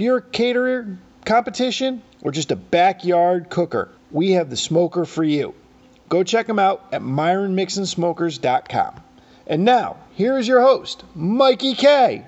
if you're a caterer, competition, or just a backyard cooker, we have the smoker for you. Go check them out at myronmixonsmokers.com. And now, here is your host, Mikey K.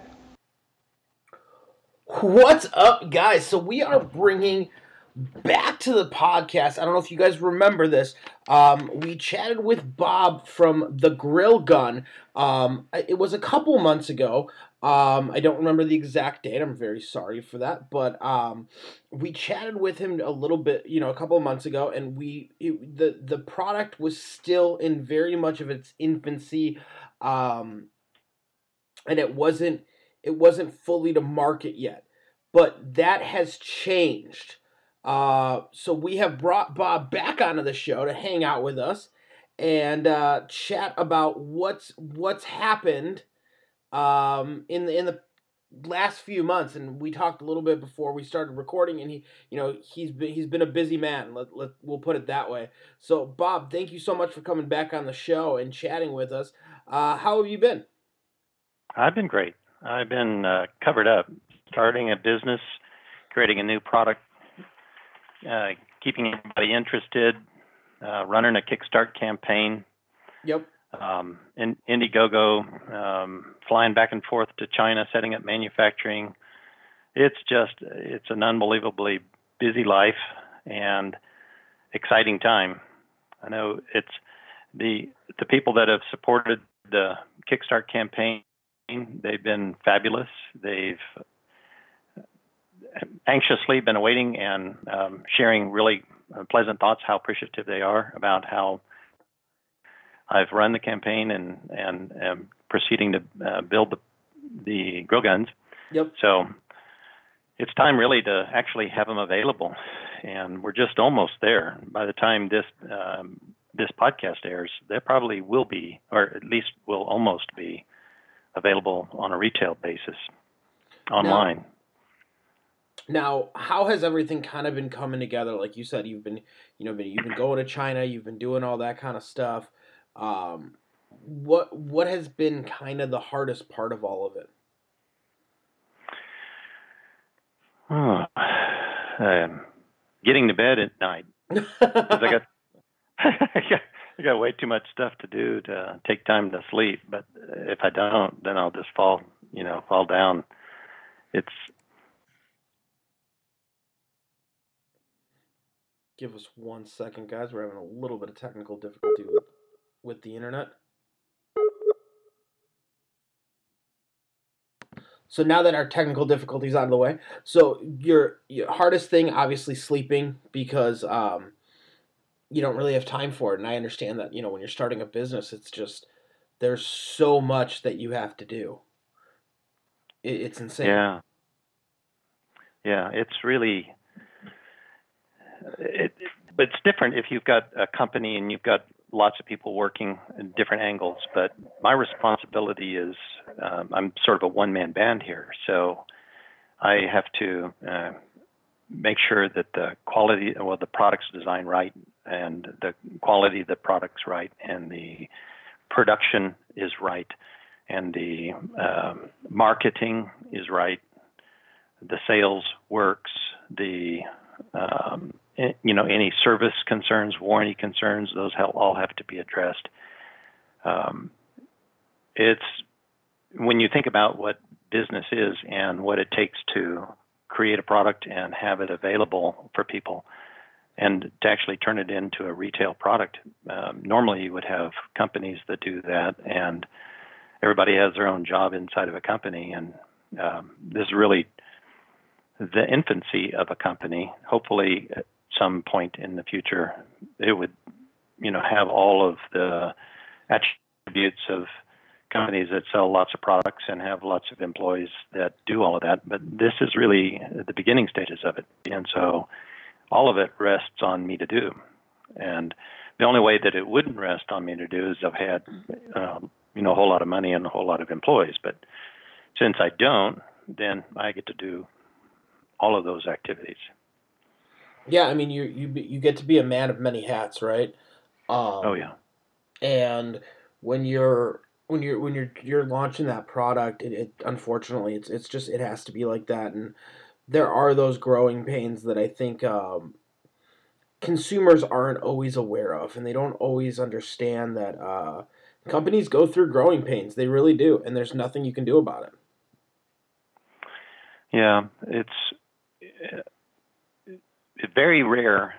What's up, guys? So we are bringing back to the podcast. I don't know if you guys remember this. Um, we chatted with Bob from the Grill Gun. Um, it was a couple months ago. Um, I don't remember the exact date. I'm very sorry for that, but um, we chatted with him a little bit, you know, a couple of months ago, and we it, the the product was still in very much of its infancy, um, and it wasn't it wasn't fully to market yet, but that has changed. Uh, so we have brought Bob back onto the show to hang out with us and uh, chat about what's what's happened um, in the in the last few months, and we talked a little bit before we started recording, and he, you know, he's been he's been a busy man. Let, let we'll put it that way. So, Bob, thank you so much for coming back on the show and chatting with us. Uh, how have you been? I've been great. I've been uh, covered up, starting a business, creating a new product, uh, keeping everybody interested, uh, running a Kickstart campaign. Yep um, in Indiegogo, um, flying back and forth to China, setting up manufacturing. It's just it's an unbelievably busy life and exciting time. I know it's the the people that have supported the Kickstart campaign. They've been fabulous. They've anxiously been awaiting and um, sharing really pleasant thoughts, how appreciative they are about how I've run the campaign and and am proceeding to uh, build the the grill guns. Yep. So it's time really to actually have them available, and we're just almost there. By the time this um, this podcast airs, they probably will be, or at least will almost be, available on a retail basis online. Now, now, how has everything kind of been coming together? Like you said, you've been, you know, you've been going to China, you've been doing all that kind of stuff. Um, what what has been kind of the hardest part of all of it? Oh, um, getting to bed at night. I got, I got I got way too much stuff to do to take time to sleep. But if I don't, then I'll just fall, you know, fall down. It's give us one second, guys. We're having a little bit of technical difficulty with with the internet. So now that our technical difficulties out of the way, so your, your hardest thing obviously sleeping because um, you don't really have time for it, and I understand that you know when you're starting a business, it's just there's so much that you have to do. It, it's insane. Yeah. Yeah, it's really it, it, but it's different if you've got a company and you've got lots of people working in different angles, but my responsibility is um, I'm sort of a one man band here. So I have to uh, make sure that the quality, well, the product's designed right and the quality of the product's right and the production is right and the um, marketing is right, the sales works, the um, you know any service concerns, warranty concerns, those all have to be addressed. Um, it's when you think about what business is and what it takes to create a product and have it available for people and to actually turn it into a retail product. Um, normally, you would have companies that do that, and everybody has their own job inside of a company. And um, this is really the infancy of a company. Hopefully, some point in the future, it would, you know, have all of the attributes of companies that sell lots of products and have lots of employees that do all of that. But this is really the beginning stages of it, and so all of it rests on me to do. And the only way that it wouldn't rest on me to do is I've had, um, you know, a whole lot of money and a whole lot of employees. But since I don't, then I get to do all of those activities. Yeah, I mean, you you you get to be a man of many hats, right? Um, oh yeah. And when you're when you're when you're you're launching that product, it, it unfortunately it's it's just it has to be like that, and there are those growing pains that I think um, consumers aren't always aware of, and they don't always understand that uh, companies go through growing pains. They really do, and there's nothing you can do about it. Yeah, it's it's very rare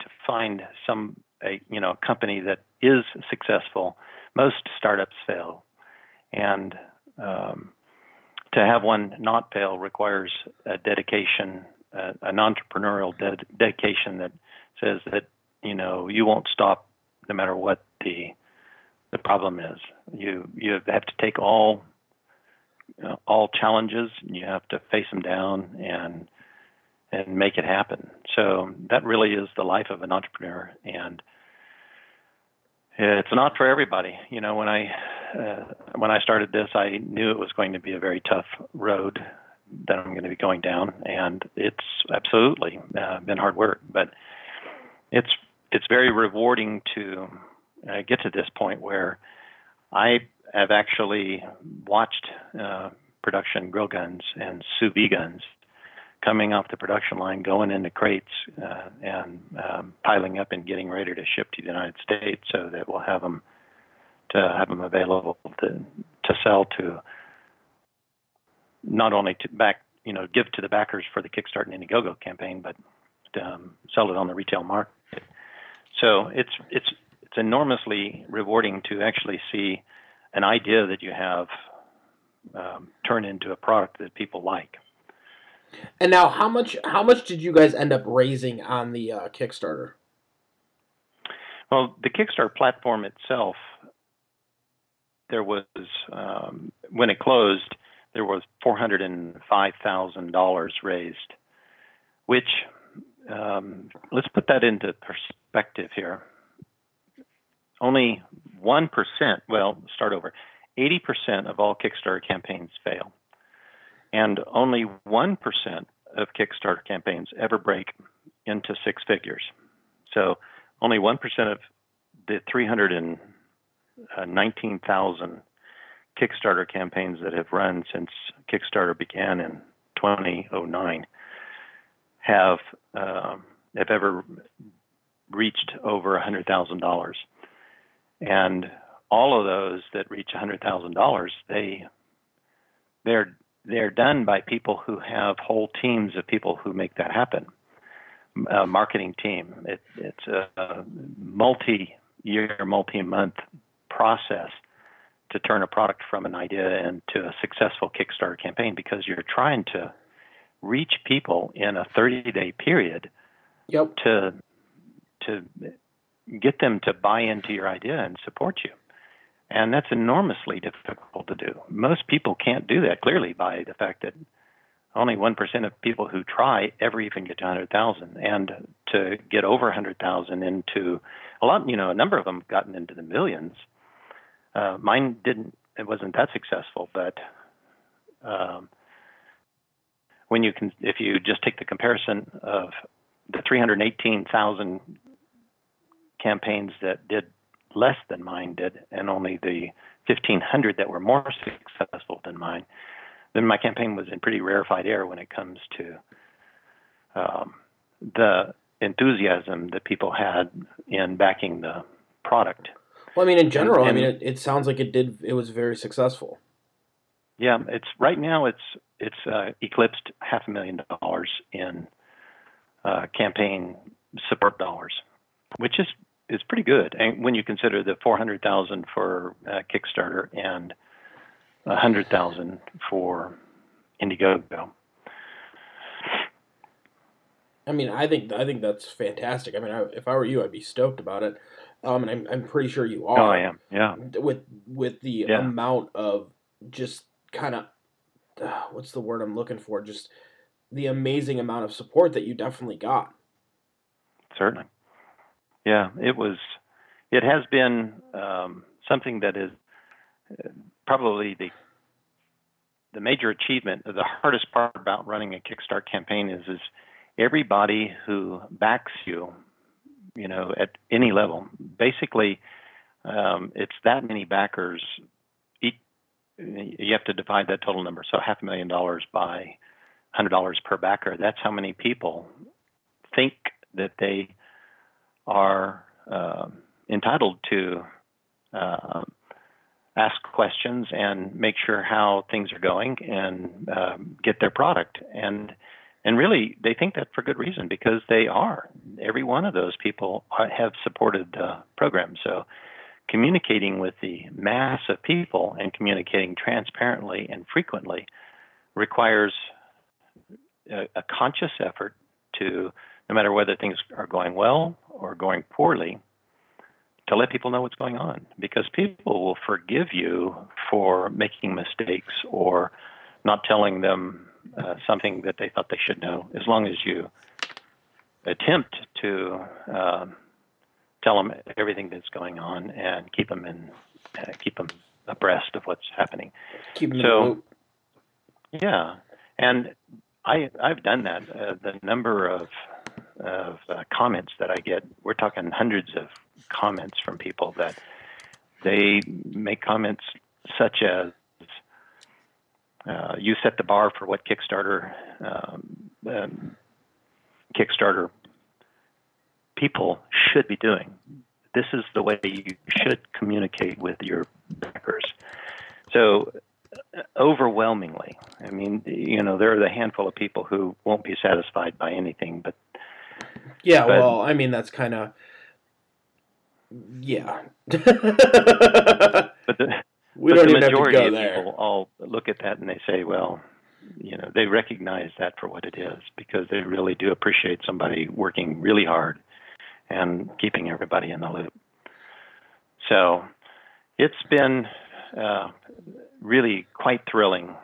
to find some a you know a company that is successful. Most startups fail, and um, to have one not fail requires a dedication, uh, an entrepreneurial ded- dedication that says that you know you won't stop no matter what the the problem is. You you have to take all uh, all challenges. And you have to face them down and and make it happen. So that really is the life of an entrepreneur, and it's not for everybody. You know, when I uh, when I started this, I knew it was going to be a very tough road that I'm going to be going down, and it's absolutely uh, been hard work, but it's it's very rewarding to uh, get to this point where I have actually watched uh, production grill guns and sous vide guns coming off the production line, going into crates, uh, and um, piling up and getting ready to ship to the United States, so that we'll have them to have them available to to sell to not only to back you know give to the backers for the Kickstart and Indiegogo campaign, but um, sell it on the retail market. So it's it's it's enormously rewarding to actually see an idea that you have um, turn into a product that people like. And now, how much how much did you guys end up raising on the uh, Kickstarter? Well, the Kickstarter platform itself, there was um, when it closed, there was four hundred and five thousand dollars raised, which um, let's put that into perspective here. Only one percent. Well, start over. Eighty percent of all Kickstarter campaigns fail and only 1% of Kickstarter campaigns ever break into six figures. So only 1% of the 319,000 Kickstarter campaigns that have run since Kickstarter began in 2009 have uh, have ever reached over $100,000. And all of those that reach $100,000, they they're they're done by people who have whole teams of people who make that happen. A marketing team. It, it's a multi-year, multi-month process to turn a product from an idea into a successful Kickstarter campaign because you're trying to reach people in a 30-day period yep. to to get them to buy into your idea and support you. And that's enormously difficult to do. Most people can't do that clearly by the fact that only 1% of people who try ever even get to 100,000. And to get over 100,000 into a lot, you know, a number of them have gotten into the millions. Uh, mine didn't, it wasn't that successful, but um, when you can, if you just take the comparison of the 318,000 campaigns that did less than mine did, and only the 1,500 that were more successful than mine, then my campaign was in pretty rarefied air when it comes to um, the enthusiasm that people had in backing the product. Well, I mean, in general, and, and, I mean, it, it, sounds like it did. It was very successful. Yeah, it's right now. It's it's uh, eclipsed half a million dollars in uh, campaign support dollars, which is is pretty good. And when you consider the 400,000 for uh, Kickstarter and 100,000 for Indiegogo. I mean, I think I think that's fantastic. I mean, I, if I were you, I'd be stoked about it. Um, and I'm, I'm pretty sure you are. Oh, I am. Yeah. With with the Yeah. amount of just kind of uh, what's the word I'm looking for? Just the amazing amount of support that you definitely got. Certainly. Yeah, it was. It has been um, something that is uh, probably the the major achievement. The hardest part about running a Kickstart campaign is is everybody who backs you, you know, at any level. Basically, um, it's that many backers. You have to divide that total number. So half a million dollars by hundred dollars per backer. That's how many people think that they are um entitled to uh, ask questions and make sure how things are going and um, get their product. And and really they think that for good reason because they are. Every one of those people have supported the program. So communicating with the mass of people and communicating transparently and frequently requires a, a conscious effort to no matter whether things are going well or going poorly to let people know what's going on because people will forgive you for making mistakes or not telling them uh, something that they thought they should know as long as you attempt to um, tell them everything that's going on and keep them in uh, keep them abreast of what's happening Keep them in So- the loop. yeah, and I I've done that. Uh, the number of of uh, comments that I get, we're talking hundreds of comments from people that they make comments such as uh, you set the bar for what Kickstarter um, um, Kickstarter people should be doing. This is the way you should communicate with your backers. So overwhelmingly. I mean, you know, there are the handful of people who won't be satisfied by anything, but Yeah, but- well, I mean that's kind of yeah. but the, we but don't the even have to majority go of there. people all look at that and they say, well, you know, they recognize that for what it is because they really do appreciate somebody working really hard and keeping everybody in the loop. So it's been uh, really quite thrilling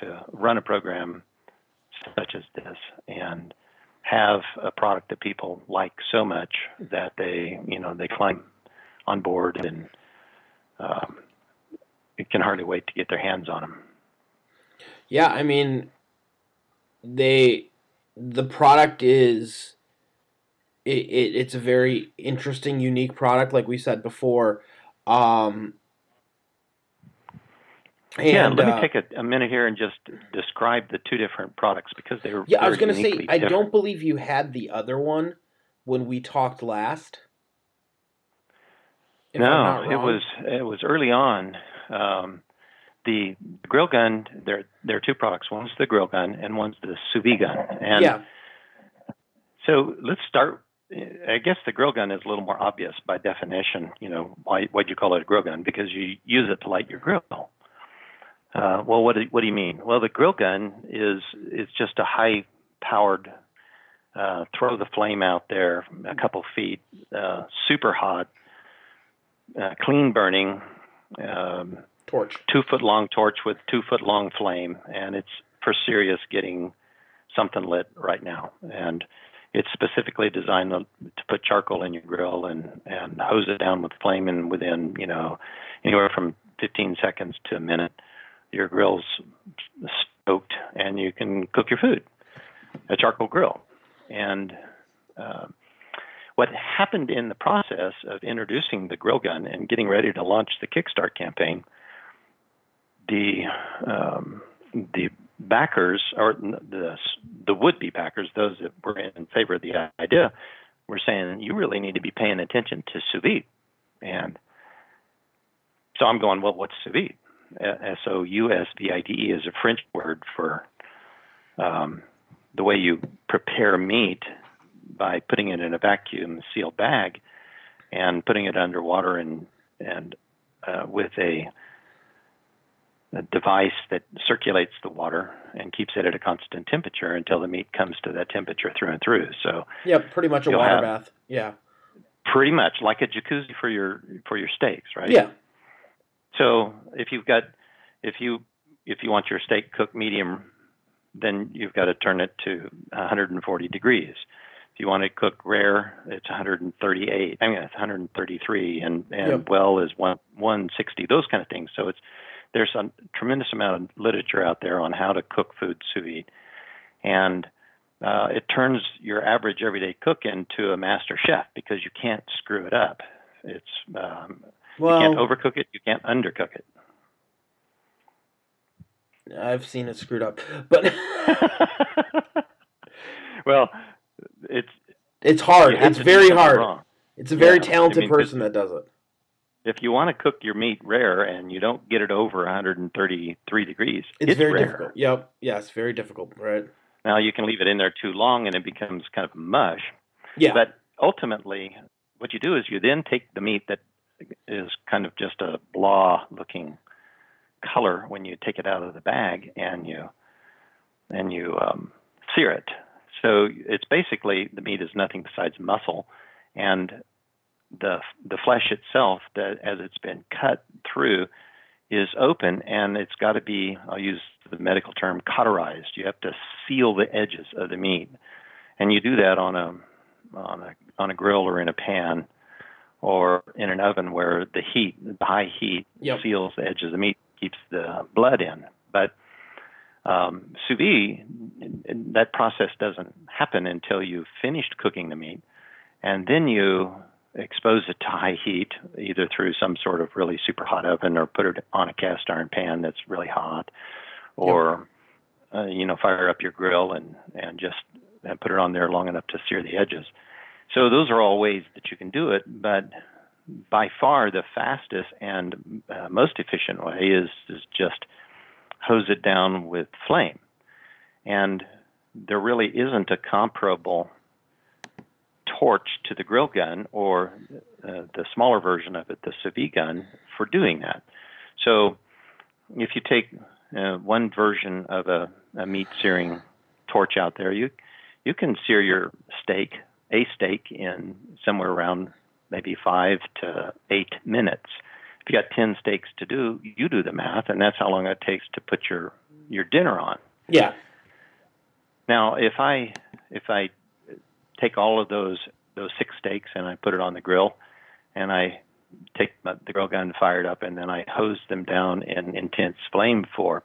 to run a program such as this and have a product that people like so much that they, you know, they climb on board and um, can hardly wait to get their hands on them. Yeah, I mean, they the product is it, it it's a very interesting, unique product, like we said before. Um, and, yeah, let uh, me take a, a minute here and just describe the two different products because they're yeah, I was gonna say uniquely I different. don't believe you had the other one when we talked last. No, it was it was early on. Um, the grill gun. There there are two products. One's the grill gun and one's the sous vide gun. And yeah, So let's start. I guess the grill gun is a little more obvious by definition. You know why why'd you call it a grill gun? Because you use it to light your grill. Uh, well, what do, what do you mean? Well, the grill gun is is just a high powered. Uh, throw the flame out there a couple feet, uh, super hot, uh, clean burning, um, torch. two foot long torch with two foot long flame, and it's for serious getting something lit right now. And it's specifically designed to, to put charcoal in your grill and and hose it down with flame, and within you know anywhere from 15 seconds to a minute, your grill's stoked, and you can cook your food. A charcoal grill, and uh, what happened in the process of introducing the grill gun and getting ready to launch the Kickstart campaign the um, the backers or the the would be backers, those that were in favor of the idea, were saying you really need to be paying attention to sous vide, and so I'm going, well, what's sous vide? S O U S V I D E is a French word for um, the way you prepare meat by putting it in a vacuum sealed bag and putting it under water and and uh, with a a device that circulates the water and keeps it at a constant temperature until the meat comes to that temperature through and through. So Yeah, pretty much a water bath. Yeah, Pretty much like a jacuzzi for your for your steaks, right? Yeah. So if you've got if you if you want your steak cooked medium, then you've got to turn it to 140 degrees. If you want it cooked rare, it's 138. I mean, it's 133, and and Yep. well is one 160. Those kind of things. So it's there's a tremendous amount of literature out there on how to cook food sous vide, and uh, it turns your average everyday cook into a master chef because you can't screw it up. It's um, Well, you can't overcook it, you can't undercook it. I've seen it screwed up, but well, it's it's hard. It's very hard. It's a very Yeah, I talented mean, person that does it. If you want to cook your meat rare and you don't get it over 133 degrees, It's, very rare. difficult. Yep. Yes, very difficult. Right. Now you can leave it in there too long and it becomes kind of mush. Yeah. But ultimately, what you do is you then take the meat that is kind of just a blah looking color when you take it out of the bag and you and you um, sear it. So it's basically the meat is nothing besides muscle, and the the flesh itself that as it's been cut through is open and it's got to be I'll use the medical term cauterized. You have to seal the edges of the meat, and you do that on a on a on a grill or in a pan or in an oven where the heat, the high heat, Yep. seals the edges of the meat, keeps the blood in. But um, sous vide, that process doesn't happen until you've finished cooking the meat, and then you expose it to high heat, either through some sort of really super hot oven or put it on a cast iron pan that's really hot, or uh, you know fire up your grill and and just and put it on there long enough to sear the edges. So those are all ways that you can do it, but by far the fastest and uh, most efficient way is is just hose it down with flame. And there really isn't a comparable torch to the grill gun or uh, the smaller version of it, the sous gun, for doing that. So if you take uh, one version of a, a meat searing torch out there, you you can sear your steak, a steak, in somewhere around maybe five to eight minutes. If you got ten steaks to do, you do the math, and that's how long it takes to put your your dinner on. Yeah. Now, if I if I take all of those those six steaks and I put it on the grill, and I take my, the grill gun fired up, and then I hose them down in intense flame for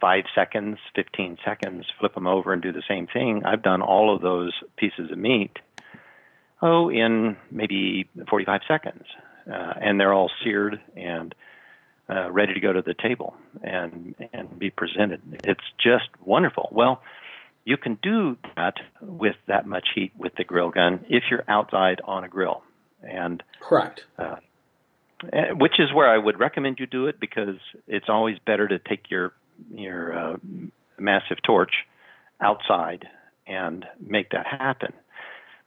five seconds, fifteen seconds, flip them over and do the same thing. I've done all of those pieces of meat, oh, in maybe 45 seconds, uh, and they're all seared and uh, ready to go to the table and and be presented. It's just wonderful. Well, you can do that with that much heat with the grill gun if you're outside on a grill, and Correct. uh, eh, which is where I would recommend you do it because it's always better to take your your uh, massive torch outside and make that happen.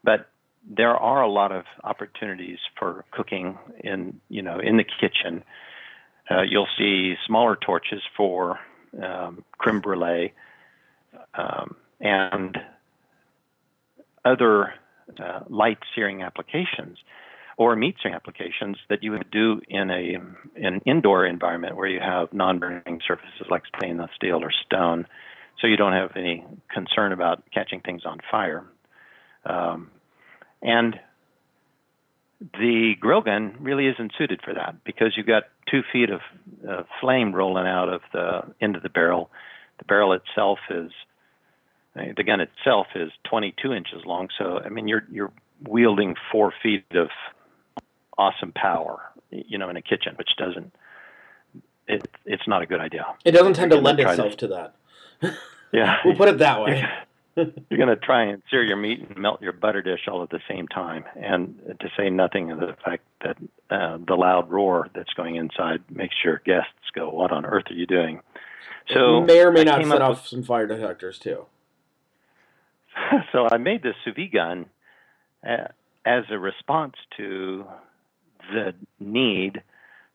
But there are a lot of opportunities for cooking in you know in the kitchen. Uh, you'll see smaller torches for um, creme brulee um, and other uh, light searing applications or meat applications that you would do in a an indoor environment where you have non-burning surfaces like stainless steel or stone, so you don't have any concern about catching things on fire. Um, and the grill gun really isn't suited for that because you've got two feet of uh, flame rolling out of the end of the barrel. The barrel itself is the gun itself is 22 inches long, so I mean you're you're wielding four feet of awesome power, you know, in a kitchen, which doesn't it it's not a good idea. It doesn't tend to lend itself to that. Yeah, We'll put it that way. you're going to try and sear your meat and melt your butter dish all at the same time, and to say nothing of the fact that uh, the loud roar that's going inside makes your guests go, "What on earth are you doing?" So may or may I not set off some fire detectors too. so I made this sous vide gun uh, as a response to the need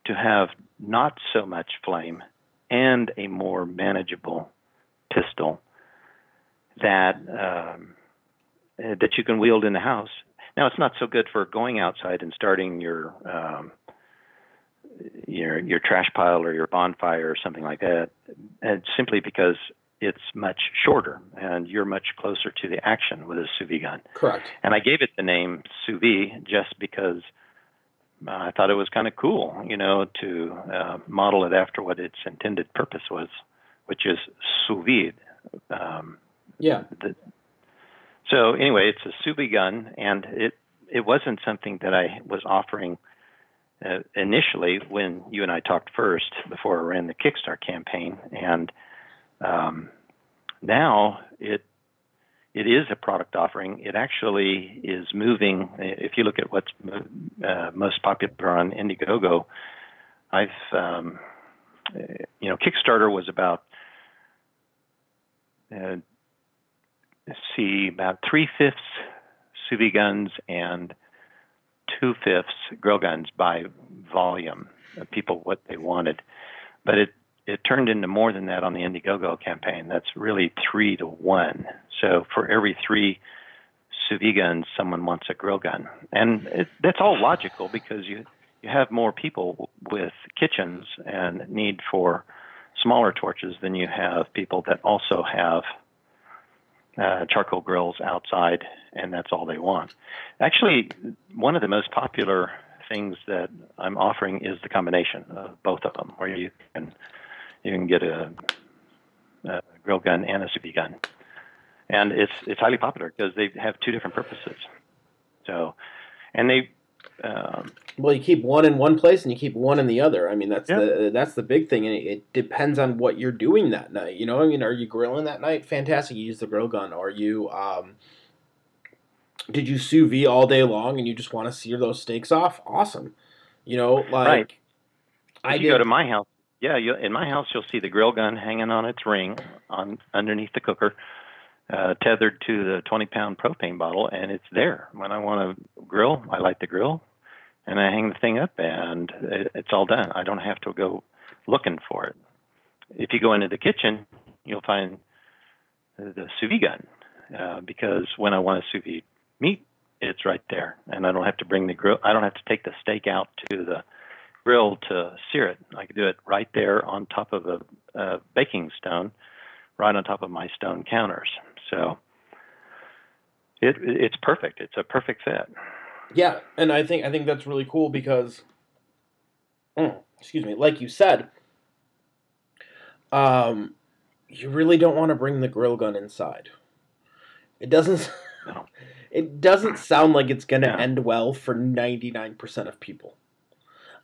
to have not so much flame and a more manageable pistol that um, uh, that you can wield in the house Now it's not so good for going outside and starting your um, your your trash pile or your bonfire or something like that, and simply because it's much shorter and you're much closer to the action with a sous vide gun. Correct. And I gave it the name sous vide just because I thought it was kind of cool, you know, to uh, model it after what its intended purpose was, which is sous vide. Um, yeah. The, so anyway, it's a sous vide gun, and it it wasn't something that I was offering uh, initially when you and I talked first before I ran the Kickstarter campaign, and um, now it it is a product offering. It actually is moving. If you look at what's uh, most popular on Indiegogo, I've um, you know Kickstarter was about uh, see about three fifths sous vide guns and two fifths grill guns by volume of people what they wanted, but it it turned into more than that on the Indiegogo campaign. That's really three to one. So for every three sous vide guns, someone wants a grill gun, and it, that's all logical because you you have more people with kitchens and need for smaller torches than you have people that also have uh, charcoal grills outside, and that's all they want. Actually, one of the most popular things that I'm offering is the combination of both of them, where you can you can get a, a grill gun and a sous vide gun, and it's it's highly popular because they have two different purposes. So, and they um, well, you keep one in one place and you keep one in the other. I mean, that's yeah. the that's the big thing, and it, it, depends on what you're doing that night. You know, I mean, are you grilling that night? Fantastic, you use the grill gun. Are you? Um, did you sous vide all day long and you just want to sear those steaks off? Awesome. You know, like right. I you did, go to my house. Yeah, you, in my house, you'll see the grill gun hanging on its ring on underneath the cooker uh, tethered to the 20 pound propane bottle, and it's there. When I want to grill, I light the grill, and I hang the thing up, and it, it's all done. I don't have to go looking for it. If you go into the kitchen, you'll find the sous vide gun uh, because when I want to sous vide meat, it's right there, and I don't have to bring the grill. I don't have to take the steak out to the grill to sear it. I can do it right there on top of a, a baking stone, right on top of my stone counters. So it it's perfect. It's a perfect fit. Yeah, and I think I think that's really cool because, mm, excuse me, like you said, um, you really don't want to bring the grill gun inside. It doesn't. No. It doesn't sound like it's going to yeah. end well for ninety nine percent of people.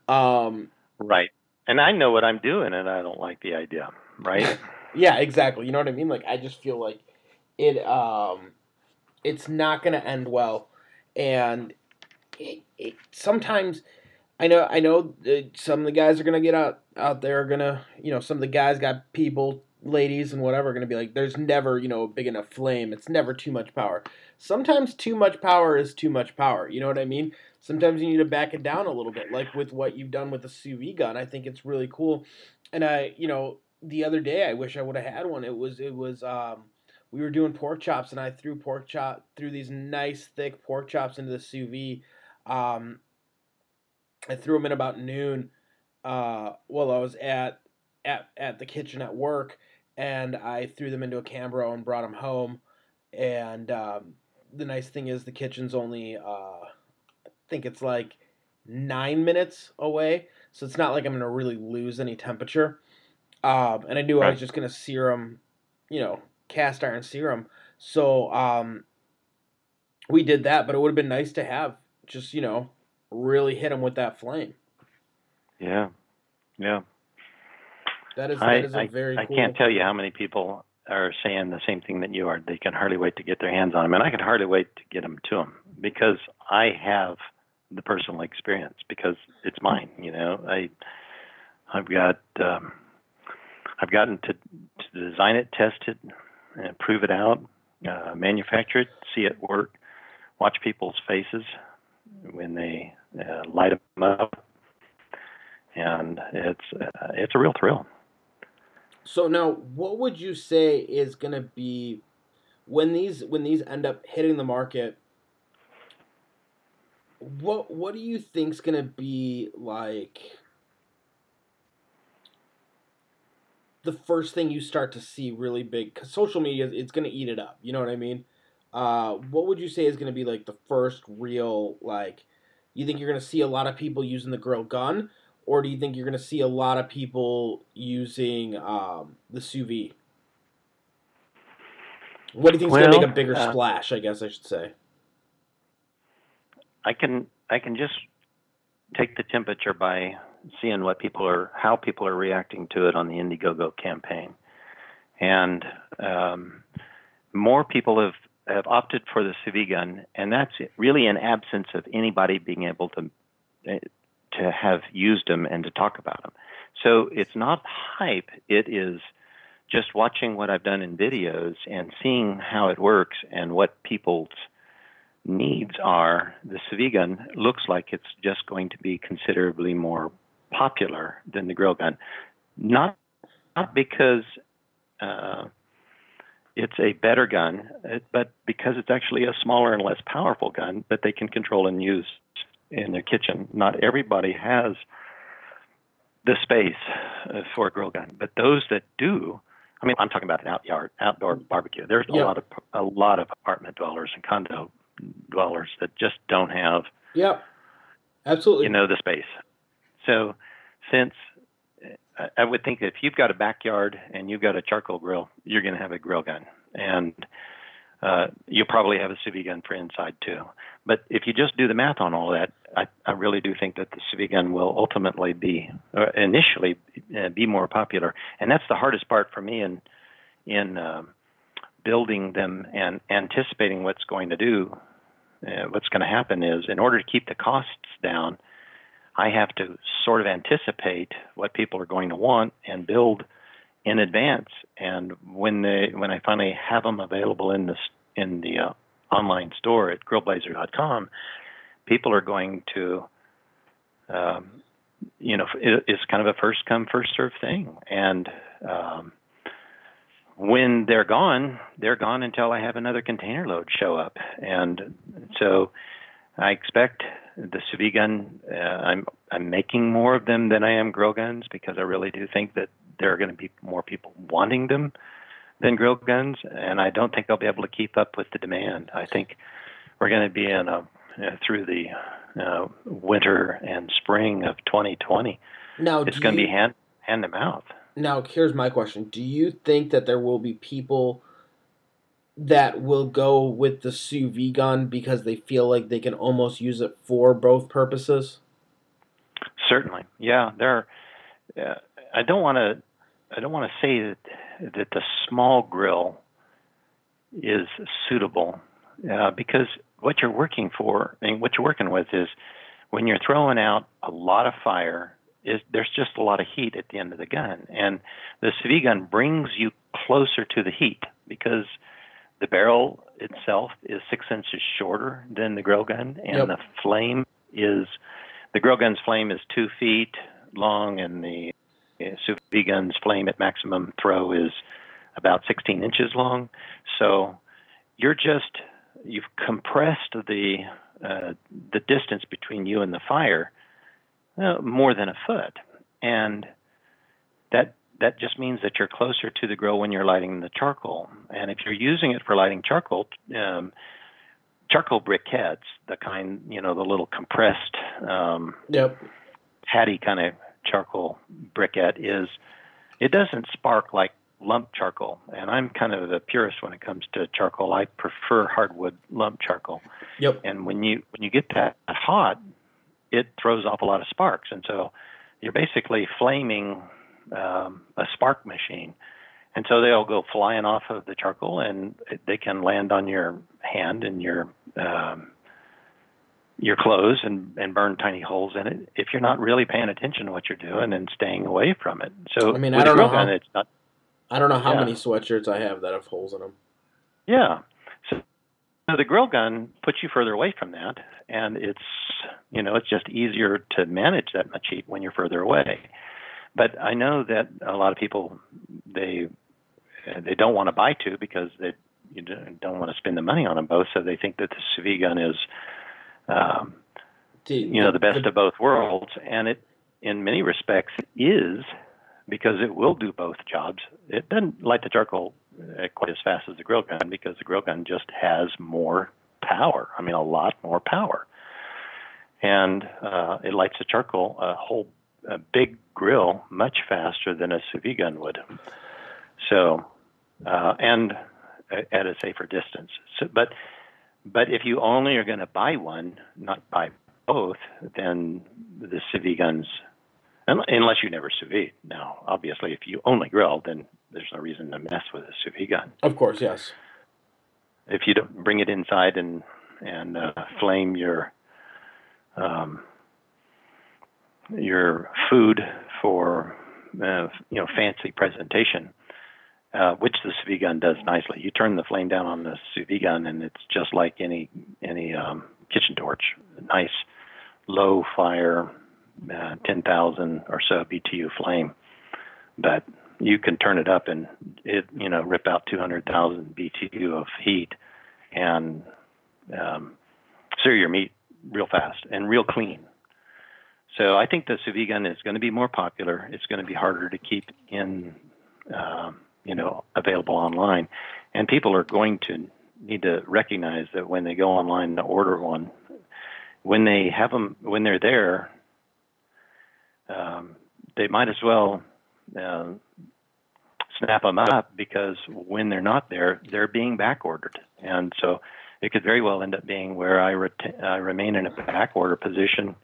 Um, right, and I know what I'm doing, and I don't like the idea. Right. yeah, exactly. You know what I mean? Like I just feel like it um it's not going to end well and it, it, sometimes I know I know some of the guys are going to get out out there are going to, you know, some of the guys got people, ladies and whatever are going to be like there's never, you know, a big enough flame. It's never too much power. Sometimes too much power is too much power. You know what I mean? Sometimes you need to back it down a little bit like with what you've done with the sous vide gun. I think it's really cool. And I, you know, the other day I wish I would have had one. It was it was um we were doing pork chops, and I threw pork chop threw these nice thick pork chops into the sous vide. Um, I threw them in about noon uh, while I was at at at the kitchen at work, and I threw them into a Cambro and brought them home. And um, the nice thing is the kitchen's only uh, I think it's like nine minutes away, so it's not like I'm gonna really lose any temperature. Um, and I knew right. I was just gonna sear them, you know, cast iron serum. So um, we did that, but it would have been nice to have just you know really hit them with that flame. Yeah, yeah. That is, I, that is a very. I, cool... Can't tell you how many people are saying the same thing that you are. They can hardly wait to get their hands on them, and I can hardly wait to get them to them because I have the personal experience because it's mine. You know, I I've got um, I've gotten to to design it, test it, and prove it out, uh, manufacture it, see it work, watch people's faces when they uh, light them up, and it's uh, it's a real thrill. So now, what would you say is going to be when these when these end up hitting the market? what what do you think's gonna be like the first thing you start to see really big? Cause social media, it's gonna eat it up. You know what I mean? Uh, what would you say is gonna be like the first real like? You think you're gonna see a lot of people using the grill gun, or do you think you're gonna see a lot of people using um, the sous vide? What do you think is gonna make a bigger uh, splash? I guess I should say. I can I can just take the temperature by seeing what people are how people are reacting to it on the Indiegogo campaign, and um, more people have have opted for the sous vide gun, and that's really in absence of anybody being able to eh, to have used them and to talk about them. So it's not hype; it is just watching what I've done in videos and seeing how it works and what people's needs are, the sous gun looks like it's just going to be considerably more popular than the grill gun. Not not because uh, it's a better gun, uh, but because it's actually a smaller and less powerful gun that they can control and use in their kitchen. Not everybody has the space uh, for a grill gun, but those that do, I mean, I'm talking about an outdoor outdoor barbecue. There's a lot of a lot of apartment dwellers and condo dwellers that just don't have. Yep. Absolutely. You know the space. So, since I would think if you've got a backyard and you've got a charcoal grill, you're going to have a grill gun, and uh, you'll probably have a sous vide gun for inside too. But if you just do the math on all that, I, I really do think that the sous gun will ultimately be, uh, initially, uh, be more popular, and that's the hardest part for me in in um, building them and anticipating what's going to do, uh, what's going to happen is in order to keep the costs down, I have to sort of anticipate what people are going to want and build in advance. And when they when I finally have them available in the in the uh, online store at grillblazer.com, people are going to, um, you know, it, it's kind of a first come first serve thing, and um, when they're gone, they're gone until I have another container load show up. And so I expect the sous vide gun. Uh, I'm I'm making more of them than I am grill guns because I really do think that there are going to be more people wanting them than grill guns, and I don't think I'll be able to keep up with the demand. I think we're going to be in a uh, through the uh, winter and spring of 2020. Now, it's going to be hand hand to mouth. Now, here's my question: Do you think that there will be people that will go with the sous vide gun because they feel like they can almost use it for both purposes? Certainly, yeah. There, uh, I don't want to. I don't want to say that that the small grill is suitable uh, because what you're working for and what you're working with is when you're throwing out a lot of fire is there's just a lot of heat at the end of the gun, and the CV gun brings you closer to the heat because the barrel itself is six inches shorter than the grill gun, and yep. the flame is the grill gun's flame is two feet long, and the sous vide gun's flame at maximum throw is about 16 inches long. So you're just you've compressed the uh, the distance between you and the fire uh, more than a foot, and that that just means that you're closer to the grill when you're lighting the charcoal. And if you're using it for lighting charcoal, um, charcoal briquettes, the kind you know, the little compressed, um, yep, patty kind of charcoal briquette is, it doesn't spark like lump charcoal. And I'm kind of a purist when it comes to charcoal. I prefer hardwood lump charcoal. Yep. And when you when you get that hot, it throws off a lot of sparks, and so you're basically flaming um, a spark machine. And so they'll go flying off of the charcoal, and they can land on your hand and your um, your clothes and, and burn tiny holes in it if you're not really paying attention to what you're doing and staying away from it. So I mean, I don't know how, it's not. I don't know how yeah. many sweatshirts I have that have holes in them. Yeah. So, so the grill gun puts you further away from that, and it's you know it's just easier to manage that much heat when you're further away. But I know that a lot of people they they don't want to buy two because they you don't want to spend the money on them both, so they think that the sous gun is um, you know the best of both worlds, and it in many respects is because it will do both jobs. It doesn't light the charcoal uh, quite as fast as the grill gun because the grill gun just has more power. I mean, a lot more power, and uh, it lights the charcoal a whole a big grill much faster than a sous vide gun would. So, uh, and at a safer distance. So, but but if you only are going to buy one, not buy both, then the vide guns, unless you never sous vide. Now, obviously, if you only grill, then there's no reason to mess with a sous vide gun. Of course, yes. If you don't bring it inside and and uh, flame your um, your food for uh, you know fancy presentation, uh, which the sous vide gun does nicely. You turn the flame down on the sous vide gun, and it's just like any any um, kitchen torch. Nice low fire, uh, 10,000 or so BTU flame, but you can turn it up and it you know rip out 200,000 BTU of heat and um, sear your meat real fast and real clean. So I think the sous vide gun is going to be more popular. It's going to be harder to keep in, um, you know, available online, and people are going to need to recognize that when they go online to order one, when they have them, when they're there, um, they might as well uh, snap them up because when they're not there, they're being back ordered, and so it could very well end up being where I, ret- I remain in a back order position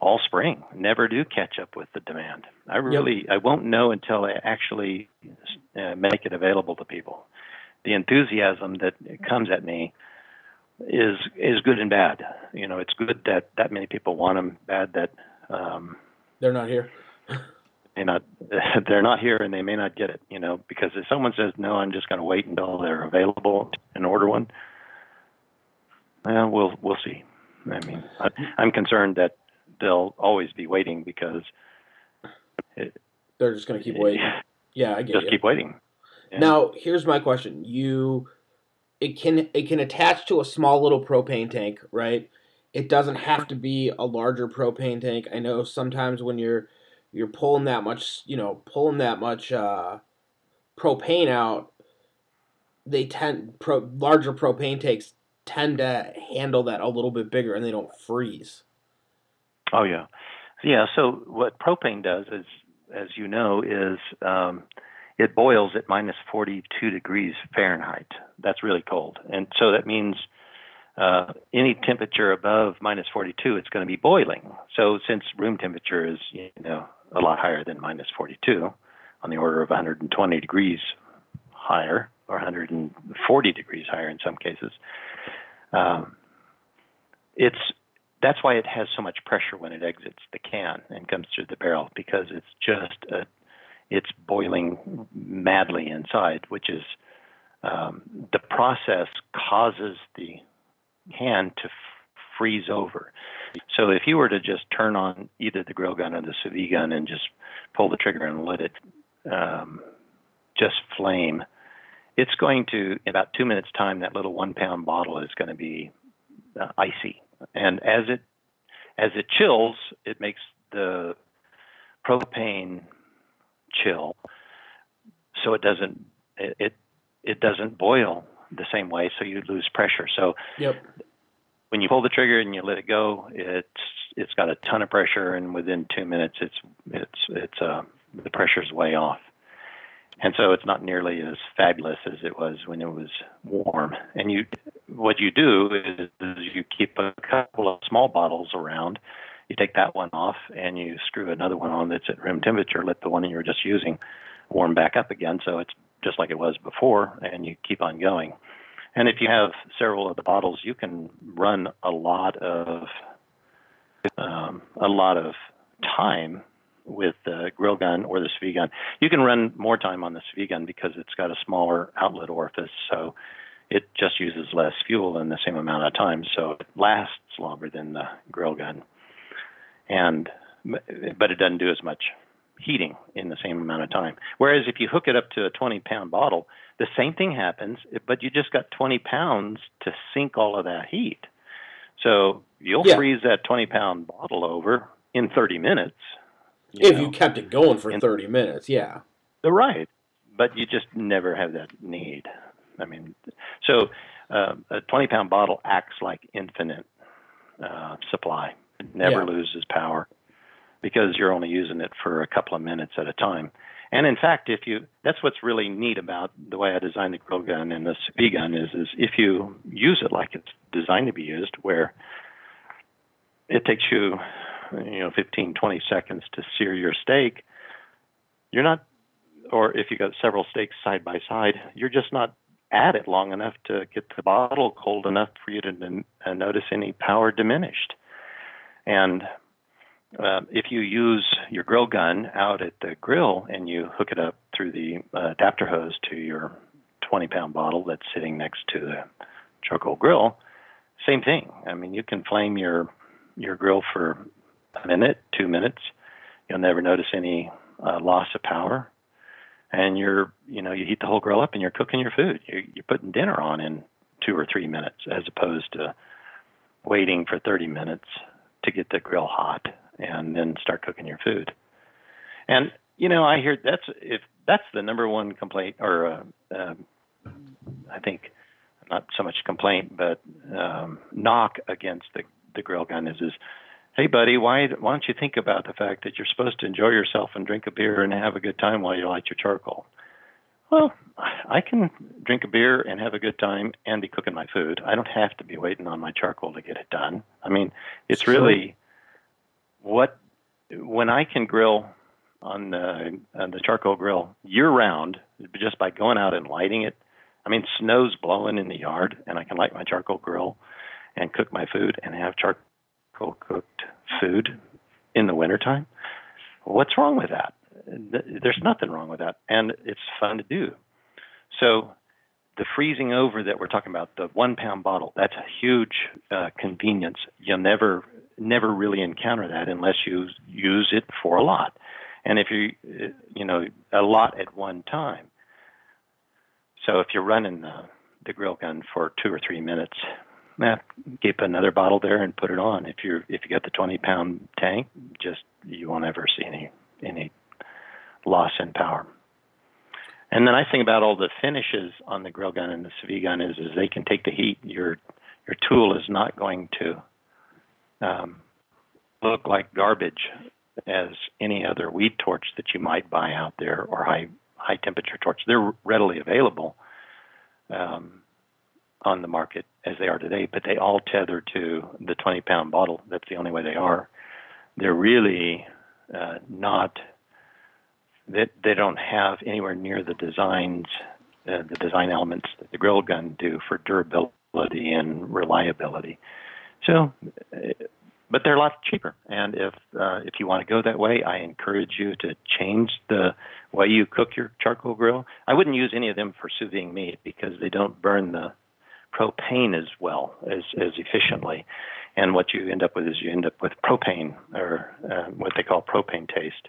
all spring. Never do catch up with the demand. I really yep. I won't know until I actually uh, make it available to people. The enthusiasm that comes at me is is good and bad. You know, it's good that that many people want them. Bad that um, they're not here. may not they're not here and they may not get it. You know, because if someone says no, I'm just going to wait until they're available and order one. Well, we'll we'll see. I mean, I, I'm concerned that they'll always be waiting because it, they're just going to keep waiting. Yeah, I get Just you. keep waiting. Yeah. Now, here's my question: You, it can it can attach to a small little propane tank, right? It doesn't have to be a larger propane tank. I know sometimes when you're you're pulling that much, you know, pulling that much uh, propane out, they tend pro, larger propane tanks tend to handle that a little bit bigger, and they don't freeze. Oh yeah, yeah. So what propane does is, as you know, is um, it boils at minus 42 degrees Fahrenheit. That's really cold, and so that means uh, any temperature above minus 42, it's going to be boiling. So since room temperature is you know a lot higher than minus 42, on the order of 120 degrees higher or 140 degrees higher in some cases. Um, it's that's why it has so much pressure when it exits the can and comes through the barrel because it's just a, it's boiling madly inside, which is um, the process causes the can to f- freeze over. So if you were to just turn on either the grill gun or the sous vide gun and just pull the trigger and let it um, just flame, it's going to in about two minutes time that little one pound bottle is going to be uh, icy and as it as it chills, it makes the propane chill, so it doesn't it it doesn't boil the same way, so you lose pressure. So yep. when you pull the trigger and you let it go, it's it's got a ton of pressure, and within two minutes, it's it's it's uh, the pressure's way off and so it's not nearly as fabulous as it was when it was warm. And you, what you do is, is you keep a couple of small bottles around. You take that one off and you screw another one on that's at room temperature. Let the one that you were just using warm back up again, so it's just like it was before, and you keep on going. And if you have several of the bottles, you can run a lot of um, a lot of time with the grill gun or the sous gun. You can run more time on the sous gun because it's got a smaller outlet orifice, so it just uses less fuel in the same amount of time, so it lasts longer than the grill gun. And but it doesn't do as much heating in the same amount of time. Whereas if you hook it up to a 20 pound bottle, the same thing happens, but you just got 20 pounds to sink all of that heat. So you'll Yeah. freeze that 20 pound bottle over in 30 minutes. if know. you kept it going for And- 30 minutes, yeah. Right, but you just never have that need. I mean, so uh, a 20 pound bottle acts like infinite uh, supply. It never Yeah. loses power because you're only using it for a couple of minutes at a time. And in fact, if you that's what's really neat about the way I designed the grill gun and the sous vide gun is is if you use it like it's designed to be used, where it takes you you know 15 20 seconds to sear your steak you're not or if you got several steaks side by side you're just not at it long enough to get the bottle cold enough for you to uh, notice any power diminished. And uh, if you use your grill gun out at the grill and you hook it up through the uh, adapter hose to your 20 pound bottle that's sitting next to the charcoal grill same thing. I mean you can flame your your grill for a minute, two minutes. You'll never notice any uh, loss of power, and you're you know you heat the whole grill up and you're cooking your food. You're, you're putting dinner on in two or three minutes, as opposed to waiting for 30 minutes to get the grill hot and then start cooking your food. And you know I hear that's if that's the number one complaint or uh, um, I think not so much complaint but um, knock against the the grill gun is is hey buddy why why don't you think about the fact that you're supposed to enjoy yourself and drink a beer and have a good time while you light your charcoal? Well i can drink a beer and have a good time and be cooking my food. I don't have to be waiting on my charcoal to get it done. I mean it's Sure. really what when i can grill on the on the charcoal grill year round just by going out and lighting it i mean snow's blowing in the yard and i can light my charcoal grill and cook my food and have charcoal cooked food in the wintertime. What's wrong with that? There's nothing wrong with that. And it's fun to do. So the freezing over that we're talking about, the one pound bottle, that's a huge uh, convenience. You'll never, never really encounter that unless you use it for a lot. And if you, uh, you know, a lot at one time. So if you're running the, the grill gun for two or three minutes, eh, keep another bottle there and put it on. If you're if you got the 20 pound tank, just you won't ever see any any loss in power. And the nice thing about all the finishes on the grill gun and the sous vide gun is is they can take the heat. Your your tool is not going to um, look like garbage as any other weed torch that you might buy out there or high high temperature torch. They're readily available. Um, on the market as they are today, but they all tether to the 20 pound bottle. That's the only way they are. They're really uh, not, they, they don't have anywhere near the designs, uh, the design elements that the grill gun do for durability and reliability. So, uh, but they're a lot cheaper. And if uh, if you want to go that way, I encourage you to change the way you cook your charcoal grill. I wouldn't use any of them for sous vide meat because they don't burn the propane as well as as efficiently. And what you end up with is you end up with propane or uh, what they call propane taste.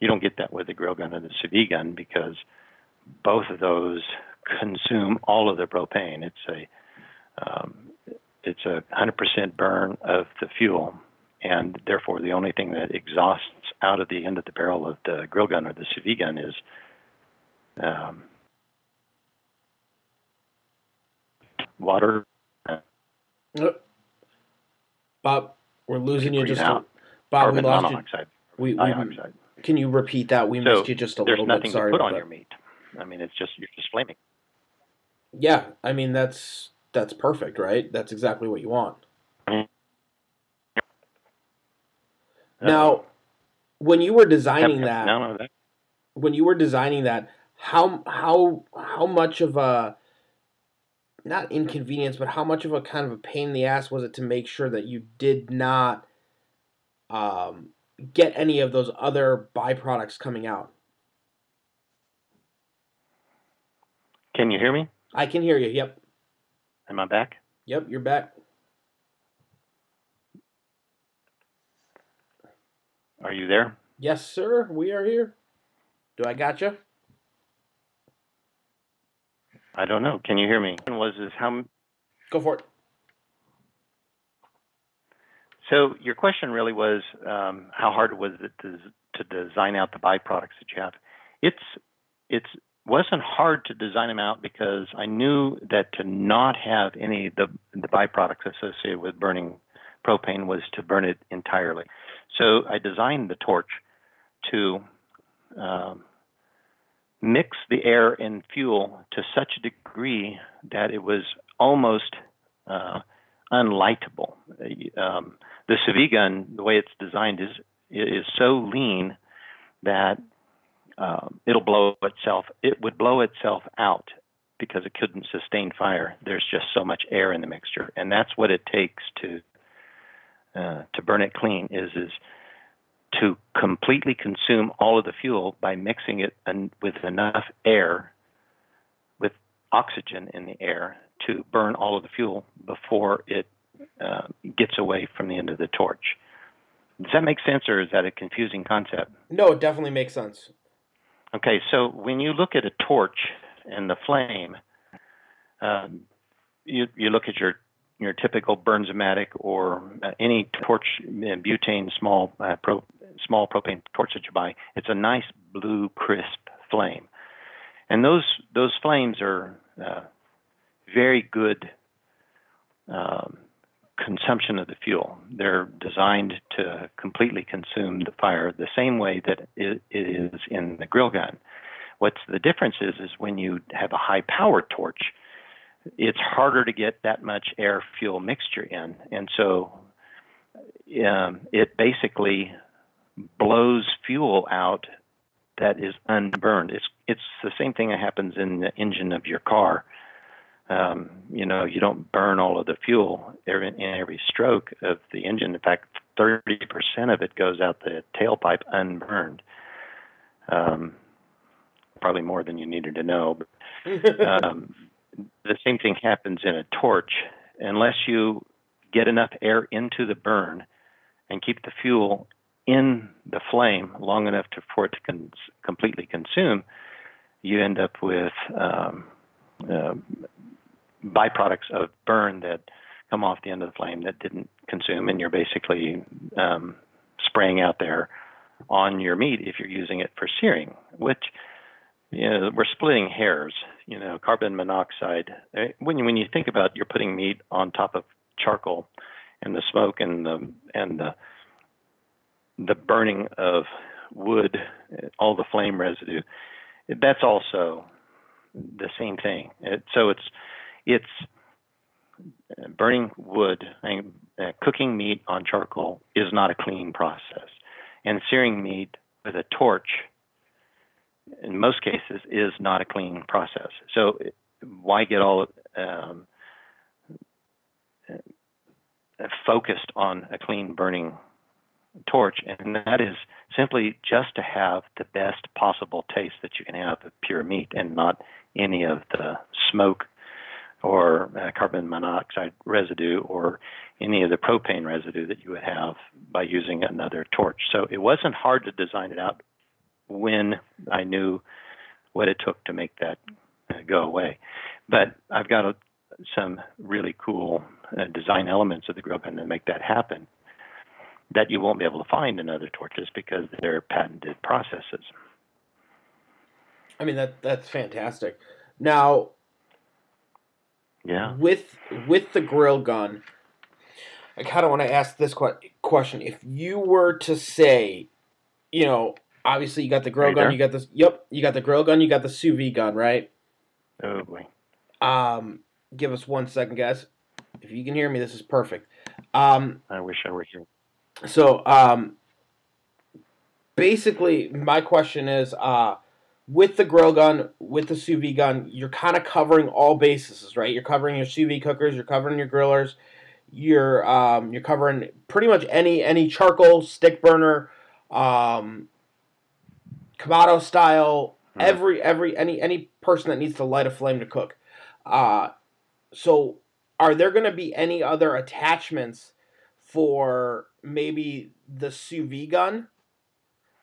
You don't get that with the grill gun or the sous vide gun because both of those consume all of the propane. It's a um, it's a 100% burn of the fuel, and therefore the only thing that exhausts out of the end of the barrel of the grill gun or the sous vide gun is um, water. Bob, we're losing you just out. a, Bob, we carbon lost you. monoxide. We, we, dioxide. can you repeat that? We So missed you just a little nothing bit. Sorry to put on that. your meat. I mean, it's just you're just flaming. Yeah, I mean that's that's perfect, right? That's exactly what you want. Now, when you were designing that, No, no, that when you were designing that, how how how much of a not inconvenience, but how much of a kind of a pain in the ass was it to make sure that you did not um, get any of those other byproducts coming out? Can you hear me? I can hear you. Yep, Am I back? yep, you're back. Are you there? Yes, sir. We are here. Do I got you? I don't know. Can you hear me? Was is how Go for it. So your question really was, um, how hard was it to, to design out the byproducts that you have? It's it's wasn't hard to design them out because I knew that to not have any of the the byproducts associated with burning propane was to burn it entirely. So I designed the torch to um, mix the air and fuel to such a degree that it was almost uh, unlightable. Um, the sous gun, the way it's designed, is is so lean that um, it'll blow itself. It would blow itself out because it couldn't sustain fire. There's just so much air in the mixture, and that's what it takes to uh, to burn it clean. Is is to completely consume all of the fuel by mixing it an, with enough air, with oxygen in the air, to burn all of the fuel before it uh, gets away from the end of the torch. Does that make sense, or is that a confusing concept? No, it definitely makes sense. Okay, so when you look at a torch and the flame, um, you you look at your your typical Bernzomatic or uh, any torch uh, butane small uh, pro, small propane torch that you buy. It's a nice blue crisp flame, and those those flames are uh, very good um, consumption of the fuel. They're designed to completely consume the fire the same way that it, is in the grill gun. What's the difference is is when you have a high power torch, it's harder to get that much air fuel mixture in, and so um, it basically blows fuel out that is unburned. It's it's the same thing that happens in the engine of your car um, you know, you don't burn all of the fuel every, in every stroke of the engine. In fact, 30% of it goes out the tailpipe unburned. Um, probably more than you needed to know. But, um, the same thing happens in a torch. Unless you get enough air into the burn and keep the fuel in the flame long enough to, for it to con- completely consume, you end up with um, uh, byproducts of burn that come off the end of the flame that didn't consume, and you're basically um, spraying out there on your meat if you're using it for searing, which you know, we're splitting hairs. You know, carbon monoxide. Eh, when you, when you think about you're putting meat on top of charcoal, and the smoke and the and the the burning of wood, all the flame residue, that's also the same thing. It, so it's it's uh, burning wood and uh, cooking meat on charcoal is not a clean process, and searing meat with a torch, in most cases, is not a clean process. So, why get all um, uh, focused on a clean burning torch? And that is simply just to have the best possible taste that you can have of pure meat, and not any of the smoke or uh, carbon monoxide residue or any of the propane residue that you would have by using another torch. So it wasn't hard to design it out when I knew what it took to make that uh, go away. But I've got a, some really cool uh, design elements of the grill gun to make that happen that you won't be able to find in other torches because they're patented processes. I mean that that's fantastic. Now, yeah. With with the grill gun, I kind of want to ask this question: If you were to say, you know, obviously you got the grill right gun, there? you got this. Yep, you got the grill gun, you got the sous vide gun, right? Oh boy. Um, give us one second, guys. If you can hear me, this is perfect. Um, I wish I were here. So, um, basically, my question is, uh, with the grill gun, with the sous vide gun, you're kind of covering all bases, right? You're covering your sous vide cookers, you're covering your grillers, you're um, you're covering pretty much any any charcoal stick burner, um, Kamado style, mm. every every any any person that needs to light a flame to cook. Uh, so, are there going to be any other attachments for maybe the sous vide gun?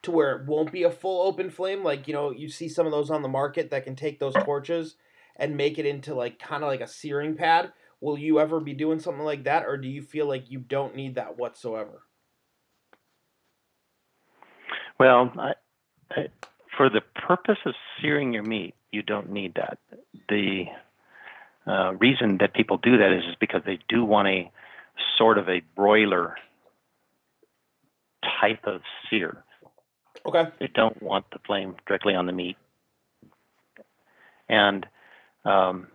to where it won't be a full open flame. Like, you know, you see some of those on the market that can take those torches and make it into like kind of like a searing pad will you ever be doing something like that, or do you feel like you don't need that whatsoever? Well, I, I, for the purpose of searing your meat, you don't need that. The uh, reason that people do that is, is because they do want a sort of a broiler type of sear. Okay. They don't want the flame directly on the meat. And um,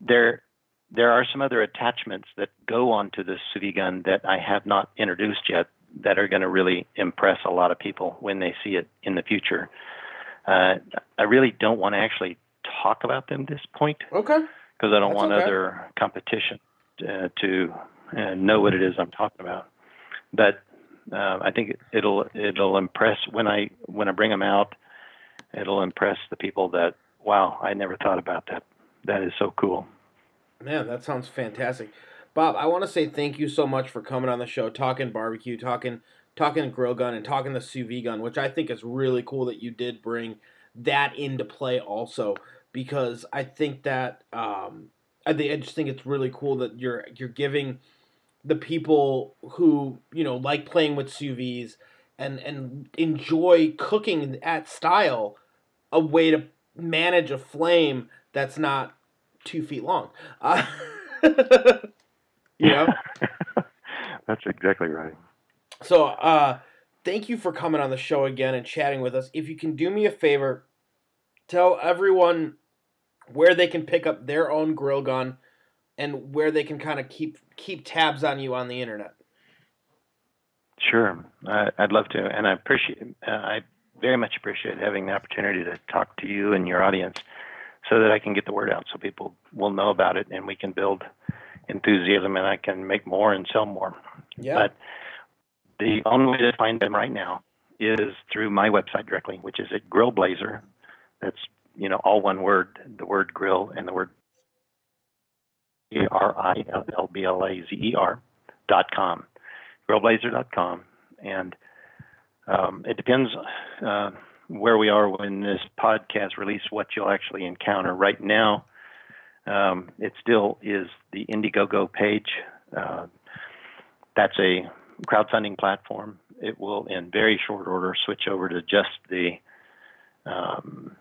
there, there are some other attachments that go onto the sous vide gun that I have not introduced yet that are going to really impress a lot of people when they see it in the future. Uh, I really don't want to actually talk about them at this point. Okay. Because I don't That's want okay. other competition uh, to uh, know what it is I'm talking about. But uh, I think it'll it'll impress when I when I bring them out. It'll impress the people that wow I never thought about that. That is so cool. Man, that sounds fantastic. Bob, I want to say thank you so much for coming on the show, talking barbecue, talking talking grill gun, and talking the sous vide gun, which I think is really cool that you did bring that into play also, because I think that um, I think I just think it's really cool that you're you're giving the people who you know like playing with sous vides and and enjoy cooking at style a way to manage a flame that's not two feet long. Uh, you know. That's exactly right. So, uh, thank you for coming on the show again and chatting with us. If you can do me a favor, tell everyone where they can pick up their own grill gun and where they can kind of keep keep tabs on you on the internet. Sure, I, I'd love to, and I appreciate. Uh, I very much appreciate having the opportunity to talk to you and your audience, so that I can get the word out, so people will know about it, and we can build enthusiasm, and I can make more and sell more. Yeah. But the only way to find them right now is through my website directly, which is at Grill Blazer. That's you know all one word, the word grill and the word G R I L L B L A Z E R dot com, grillblazer dot com. and um, it depends uh, where we are when this podcast release, what you'll actually encounter. Right now, um, it still is the Indiegogo page. Uh, that's a crowdfunding platform. It will, in very short order, switch over to just the um,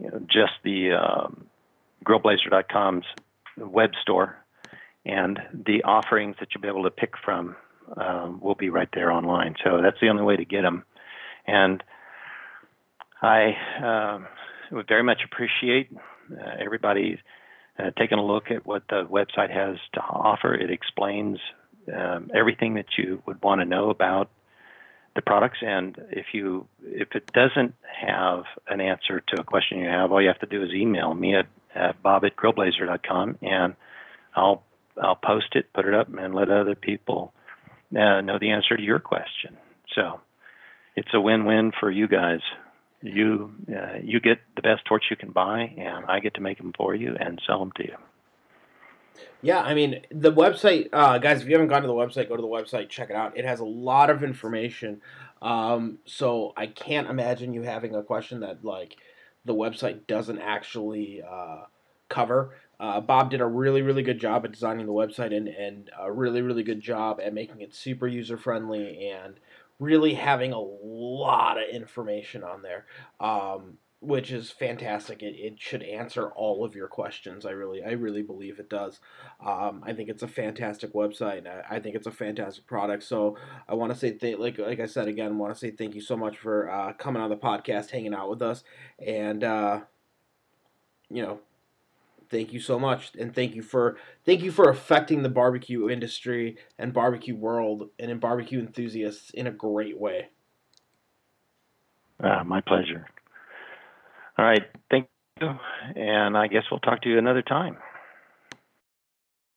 you know, just the um, grillblazer.com's web store, and the offerings that you'll be able to pick from um, will be right there online. So that's the only way to get them. And I um, would very much appreciate uh, everybody uh, taking a look at what the website has to offer. It explains um, everything that you would want to know about the products. And if you if it doesn't have an answer to a question you have, all you have to do is email me at, at bob at grillblazer.com and I'll I'll post it, put it up, and let other people uh, know the answer to your question. So it's a win-win for you guys. You uh, you get the best torch you can buy, and I get to make them for you and sell them to you. Yeah, I mean the website, uh, guys. If you haven't gone to the website, go to the website, check it out. It has a lot of information. Um, so I can't imagine you having a question that like the website doesn't actually uh, cover. Uh, Bob did a really, really good job at designing the website and, and a really, really good job at making it super user friendly and really having a lot of information on there. Um, which is fantastic. It, it should answer all of your questions. I really, I really believe it does. Um, I think it's a fantastic website. I, I think it's a fantastic product. So I want to say, th- like, like I said again, want to say thank you so much for uh, coming on the podcast, hanging out with us, and uh, you know, thank you so much, and thank you for thank you for affecting the barbecue industry and barbecue world and in barbecue enthusiasts in a great way. Uh, my pleasure. All right. Thank you. And I guess we'll talk to you another time.